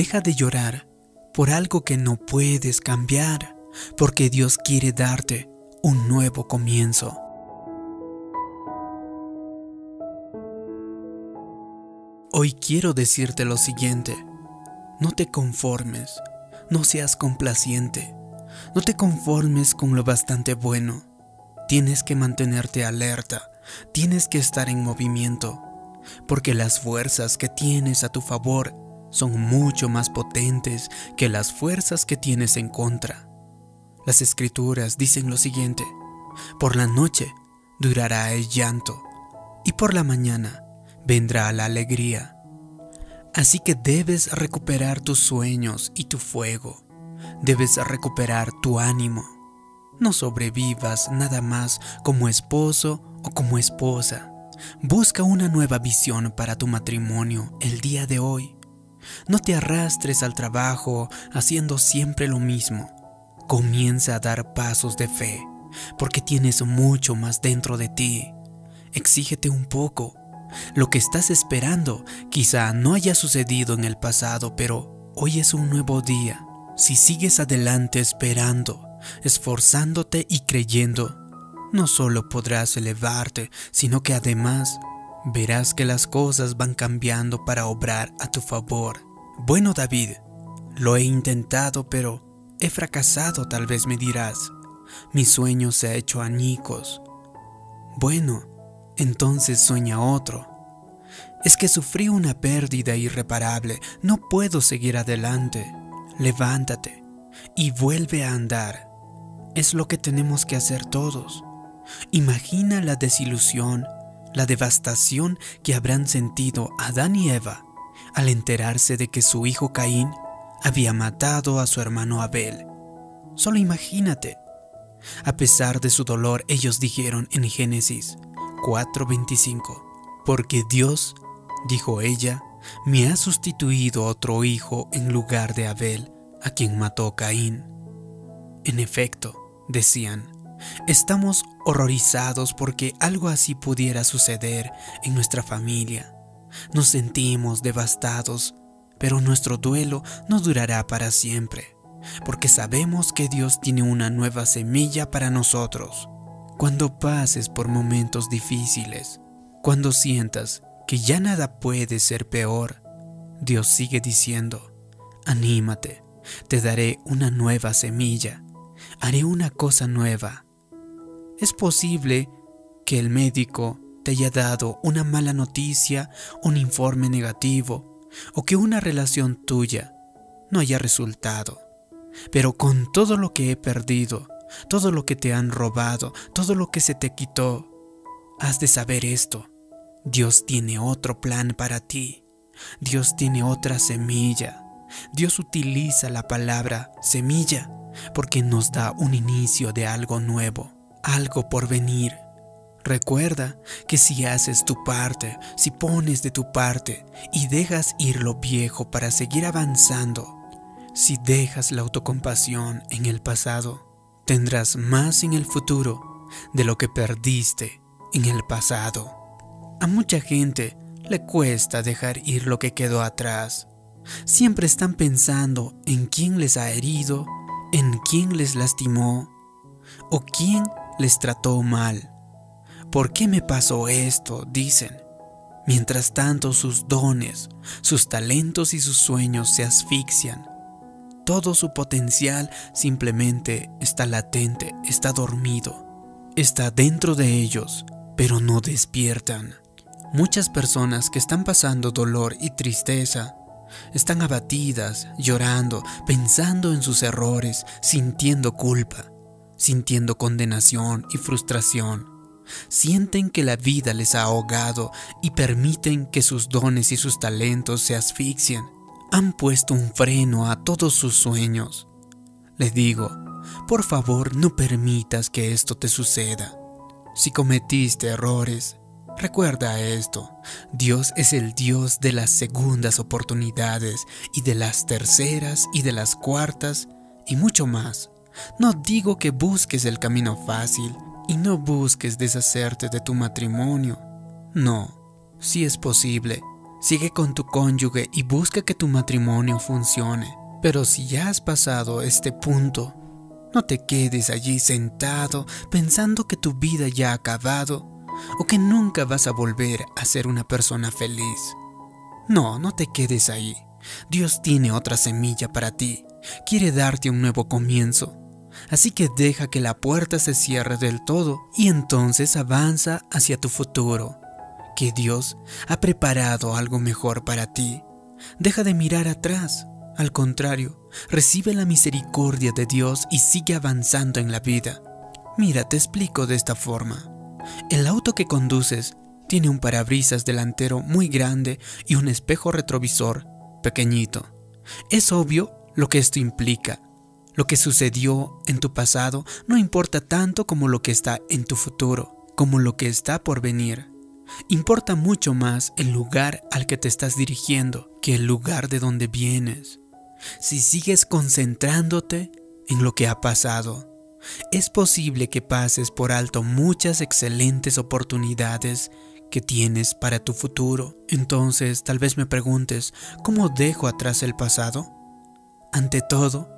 Deja de llorar por algo que no puedes cambiar, porque Dios quiere darte un nuevo comienzo. Hoy quiero decirte lo siguiente, no te conformes, no seas complaciente, no te conformes con lo bastante bueno, tienes que mantenerte alerta, tienes que estar en movimiento, porque las fuerzas que tienes a tu favor son mucho más potentes que las fuerzas que tienes en contra. Las escrituras dicen lo siguiente, por la noche durará el llanto y por la mañana vendrá la alegría. Así que debes recuperar tus sueños y tu fuego. Debes recuperar tu ánimo. No sobrevivas nada más como esposo o como esposa. Busca una nueva visión para tu matrimonio el día de hoy. No te arrastres al trabajo haciendo siempre lo mismo. Comienza a dar pasos de fe, porque tienes mucho más dentro de ti. Exígete un poco. Lo que estás esperando quizá no haya sucedido en el pasado, pero hoy es un nuevo día. Si sigues adelante esperando, esforzándote y creyendo, no solo podrás elevarte, sino que además verás que las cosas van cambiando para obrar a tu favor. Bueno, David, lo he intentado, pero he fracasado, tal vez me dirás. Mi sueño se ha hecho añicos. Bueno, entonces sueña otro. Es que sufrí una pérdida irreparable, no puedo seguir adelante. Levántate y vuelve a andar. Es lo que tenemos que hacer todos. Imagina la desilusión, la devastación que habrán sentido Adán y Eva al enterarse de que su hijo Caín había matado a su hermano Abel. Solo imagínate. A pesar de su dolor, ellos dijeron en Génesis 4:25, porque Dios, dijo ella, me ha sustituido otro hijo en lugar de Abel, a quien mató Caín. En efecto, decían, Estamos horrorizados porque algo así pudiera suceder en nuestra familia. Nos sentimos devastados, pero nuestro duelo no durará para siempre, porque sabemos que Dios tiene una nueva semilla para nosotros. Cuando pases por momentos difíciles, cuando sientas que ya nada puede ser peor, Dios sigue diciendo, anímate, te daré una nueva semilla, haré una cosa nueva es posible que el médico te haya dado una mala noticia, un informe negativo o que una relación tuya no haya resultado. Pero con todo lo que he perdido, todo lo que te han robado, todo lo que se te quitó, has de saber esto. Dios tiene otro plan para ti. Dios tiene otra semilla. Dios utiliza la palabra semilla porque nos da un inicio de algo nuevo algo por venir. Recuerda que si haces tu parte, si pones de tu parte y dejas ir lo viejo para seguir avanzando, si dejas la autocompasión en el pasado, tendrás más en el futuro de lo que perdiste en el pasado. A mucha gente le cuesta dejar ir lo que quedó atrás. Siempre están pensando en quién les ha herido, en quién les lastimó o quién les trató mal. ¿Por qué me pasó esto? dicen. Mientras tanto sus dones, sus talentos y sus sueños se asfixian. Todo su potencial simplemente está latente, está dormido, está dentro de ellos, pero no despiertan. Muchas personas que están pasando dolor y tristeza están abatidas, llorando, pensando en sus errores, sintiendo culpa sintiendo condenación y frustración. Sienten que la vida les ha ahogado y permiten que sus dones y sus talentos se asfixien. Han puesto un freno a todos sus sueños. Les digo, por favor no permitas que esto te suceda. Si cometiste errores, recuerda esto. Dios es el Dios de las segundas oportunidades y de las terceras y de las cuartas y mucho más. No digo que busques el camino fácil y no busques deshacerte de tu matrimonio. No, si es posible, Sigue con tu cónyuge y busca que tu matrimonio funcione. Pero si ya has pasado este punto, no te quedes allí sentado pensando que tu vida ya ha acabado o que nunca vas a volver a ser una persona feliz. No, no te quedes ahí. Dios tiene otra semilla para ti. Quiere darte un nuevo comienzo. Así que deja que la puerta se cierre del todo y entonces avanza hacia tu futuro que Dios ha preparado algo mejor para ti. Deja de mirar atrás. Al contrario, recibe la misericordia de Dios y sigue avanzando en la vida. Mira, te explico de esta forma. El auto que conduces tiene un parabrisas delantero muy grande y un espejo retrovisor pequeñito. Es obvio lo que esto implica. Lo que sucedió en tu pasado no importa tanto como lo que está en tu futuro, como lo que está por venir. Importa mucho más el lugar al que te estás dirigiendo que el lugar de donde vienes. Si sigues concentrándote en lo que ha pasado, es posible que pases por alto muchas excelentes oportunidades que tienes para tu futuro. Entonces tal vez me preguntes, ¿cómo dejo atrás el pasado? Ante todo,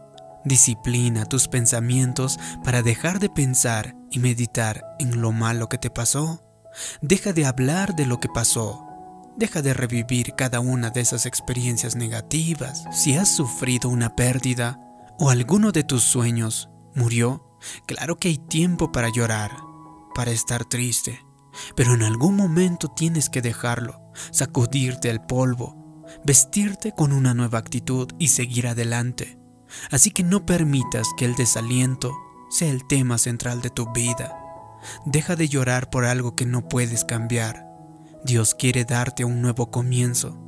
disciplina tus pensamientos para dejar de pensar y meditar en lo malo que te pasó Deja de hablar de lo que pasó. Deja de revivir cada una de esas experiencias negativas. Si has sufrido una pérdida o alguno de tus sueños murió, claro que hay tiempo para llorar, para estar triste. Pero en algún momento tienes que dejarlo, sacudirte el polvo, vestirte con una nueva actitud y seguir adelante. Así que no permitas que el desaliento sea el tema central de tu vida. Deja de llorar por algo que no puedes cambiar. Dios quiere darte un nuevo comienzo,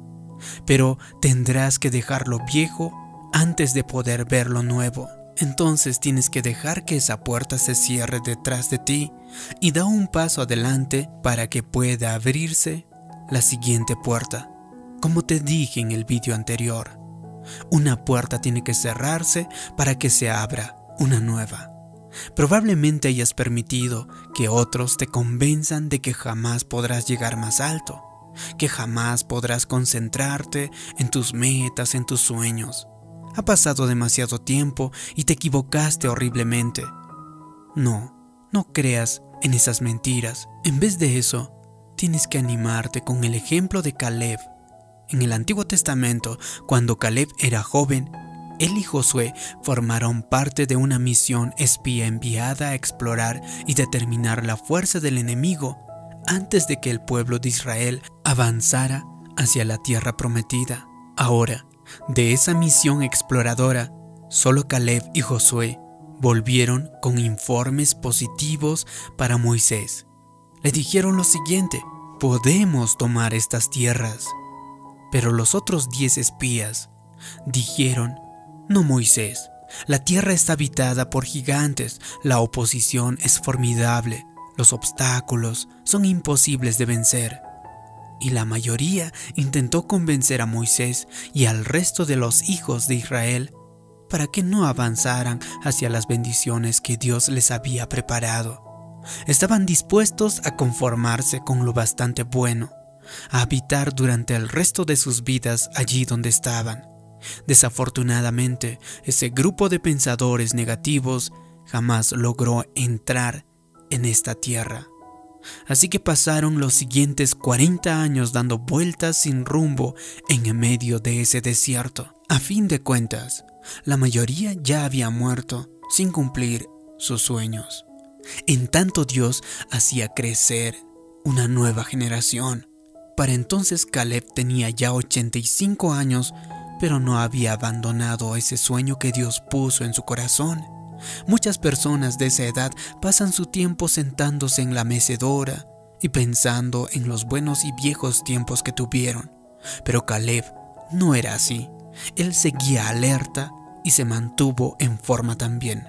pero tendrás que dejar lo viejo antes de poder ver lo nuevo. Entonces tienes que dejar que esa puerta se cierre detrás de ti y da un paso adelante para que pueda abrirse la siguiente puerta. Como te dije en el vídeo anterior, una puerta tiene que cerrarse para que se abra una nueva. Probablemente hayas permitido que otros te convenzan de que jamás podrás llegar más alto, que jamás podrás concentrarte en tus metas, en tus sueños. Ha pasado demasiado tiempo y te equivocaste horriblemente. No, no creas en esas mentiras. En vez de eso, tienes que animarte con el ejemplo de Caleb. En el Antiguo Testamento, cuando Caleb era joven, él y Josué formaron parte de una misión espía enviada a explorar y determinar la fuerza del enemigo antes de que el pueblo de Israel avanzara hacia la tierra prometida. Ahora, de esa misión exploradora, solo Caleb y Josué volvieron con informes positivos para Moisés. Le dijeron lo siguiente, podemos tomar estas tierras. Pero los otros diez espías dijeron no Moisés. La tierra está habitada por gigantes, la oposición es formidable, los obstáculos son imposibles de vencer. Y la mayoría intentó convencer a Moisés y al resto de los hijos de Israel para que no avanzaran hacia las bendiciones que Dios les había preparado. Estaban dispuestos a conformarse con lo bastante bueno, a habitar durante el resto de sus vidas allí donde estaban. Desafortunadamente, ese grupo de pensadores negativos jamás logró entrar en esta tierra. Así que pasaron los siguientes 40 años dando vueltas sin rumbo en medio de ese desierto. A fin de cuentas, la mayoría ya había muerto sin cumplir sus sueños. En tanto Dios hacía crecer una nueva generación. Para entonces Caleb tenía ya 85 años pero no había abandonado ese sueño que Dios puso en su corazón. Muchas personas de esa edad pasan su tiempo sentándose en la mecedora y pensando en los buenos y viejos tiempos que tuvieron. Pero Caleb no era así. Él seguía alerta y se mantuvo en forma también.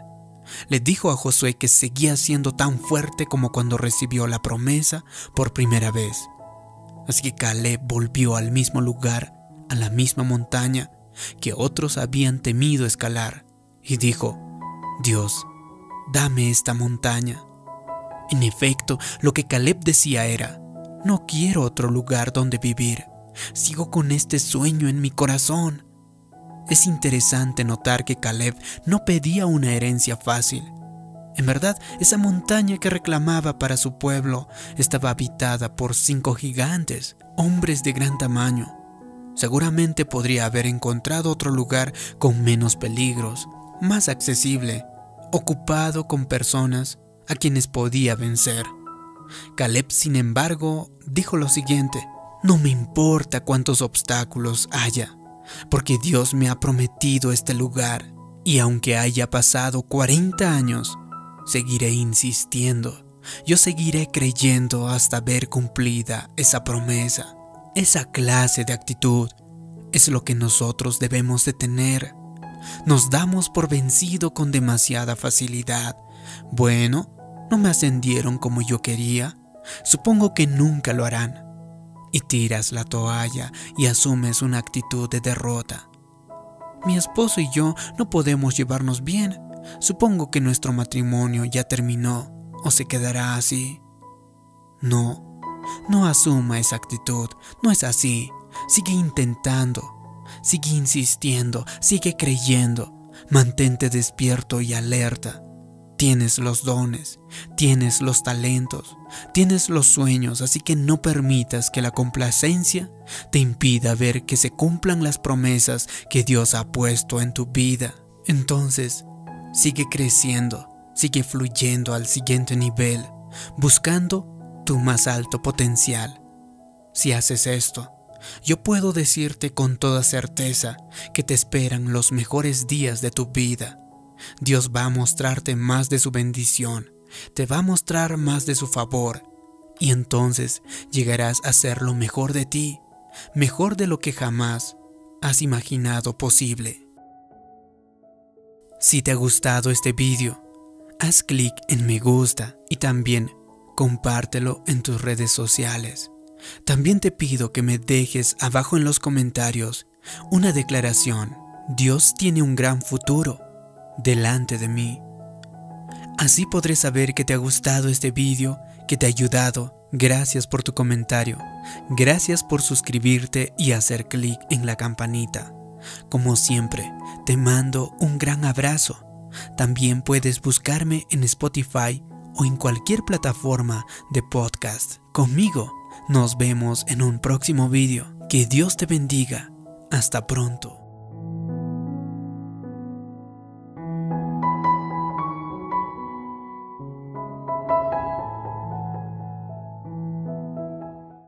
Le dijo a Josué que seguía siendo tan fuerte como cuando recibió la promesa por primera vez. Así que Caleb volvió al mismo lugar a la misma montaña que otros habían temido escalar, y dijo, Dios, dame esta montaña. En efecto, lo que Caleb decía era, no quiero otro lugar donde vivir, Sigo con este sueño en mi corazón. Es interesante notar que Caleb no pedía una herencia fácil. En verdad, esa montaña que reclamaba para su pueblo estaba habitada por cinco gigantes, hombres de gran tamaño. Seguramente podría haber encontrado otro lugar con menos peligros, más accesible, ocupado con personas a quienes podía vencer. Caleb, sin embargo, dijo lo siguiente, no me importa cuántos obstáculos haya, porque Dios me ha prometido este lugar, y aunque haya pasado 40 años, seguiré insistiendo, yo seguiré creyendo hasta ver cumplida esa promesa. Esa clase de actitud es lo que nosotros debemos de tener. Nos damos por vencido con demasiada facilidad. Bueno, no me ascendieron como yo quería. Supongo que nunca lo harán. Y tiras la toalla y asumes una actitud de derrota. Mi esposo y yo no podemos llevarnos bien. Supongo que nuestro matrimonio ya terminó o se quedará así. No, no asuma esa actitud. No es así. Sigue intentando. Sigue insistiendo. Sigue creyendo. Mantente despierto y alerta. Tienes los dones, tienes los talentos, tienes los sueños, así que no permitas que la complacencia te impida ver que se cumplan las promesas que Dios ha puesto en tu vida. Entonces, sigue creciendo, sigue fluyendo al siguiente nivel, buscando tu más alto potencial. Si haces esto, yo puedo decirte con toda certeza que te esperan los mejores días de tu vida Dios va a mostrarte más de su bendición, te va a mostrar más de su favor, y entonces llegarás a ser lo mejor de ti, mejor de lo que jamás has imaginado posible. Si te ha gustado este vídeo, haz clic en me gusta y también compártelo en tus redes sociales. También te pido que me dejes abajo en los comentarios una declaración. Dios tiene un gran futuro delante de mí. Así podré saber que te ha gustado este vídeo, que te ha ayudado. Gracias por tu comentario. Gracias por suscribirte y hacer clic en la campanita. Como siempre, te mando un gran abrazo. También puedes buscarme en Spotify o en cualquier plataforma de podcast. Conmigo nos vemos en un próximo vídeo. Que Dios te bendiga. Hasta pronto.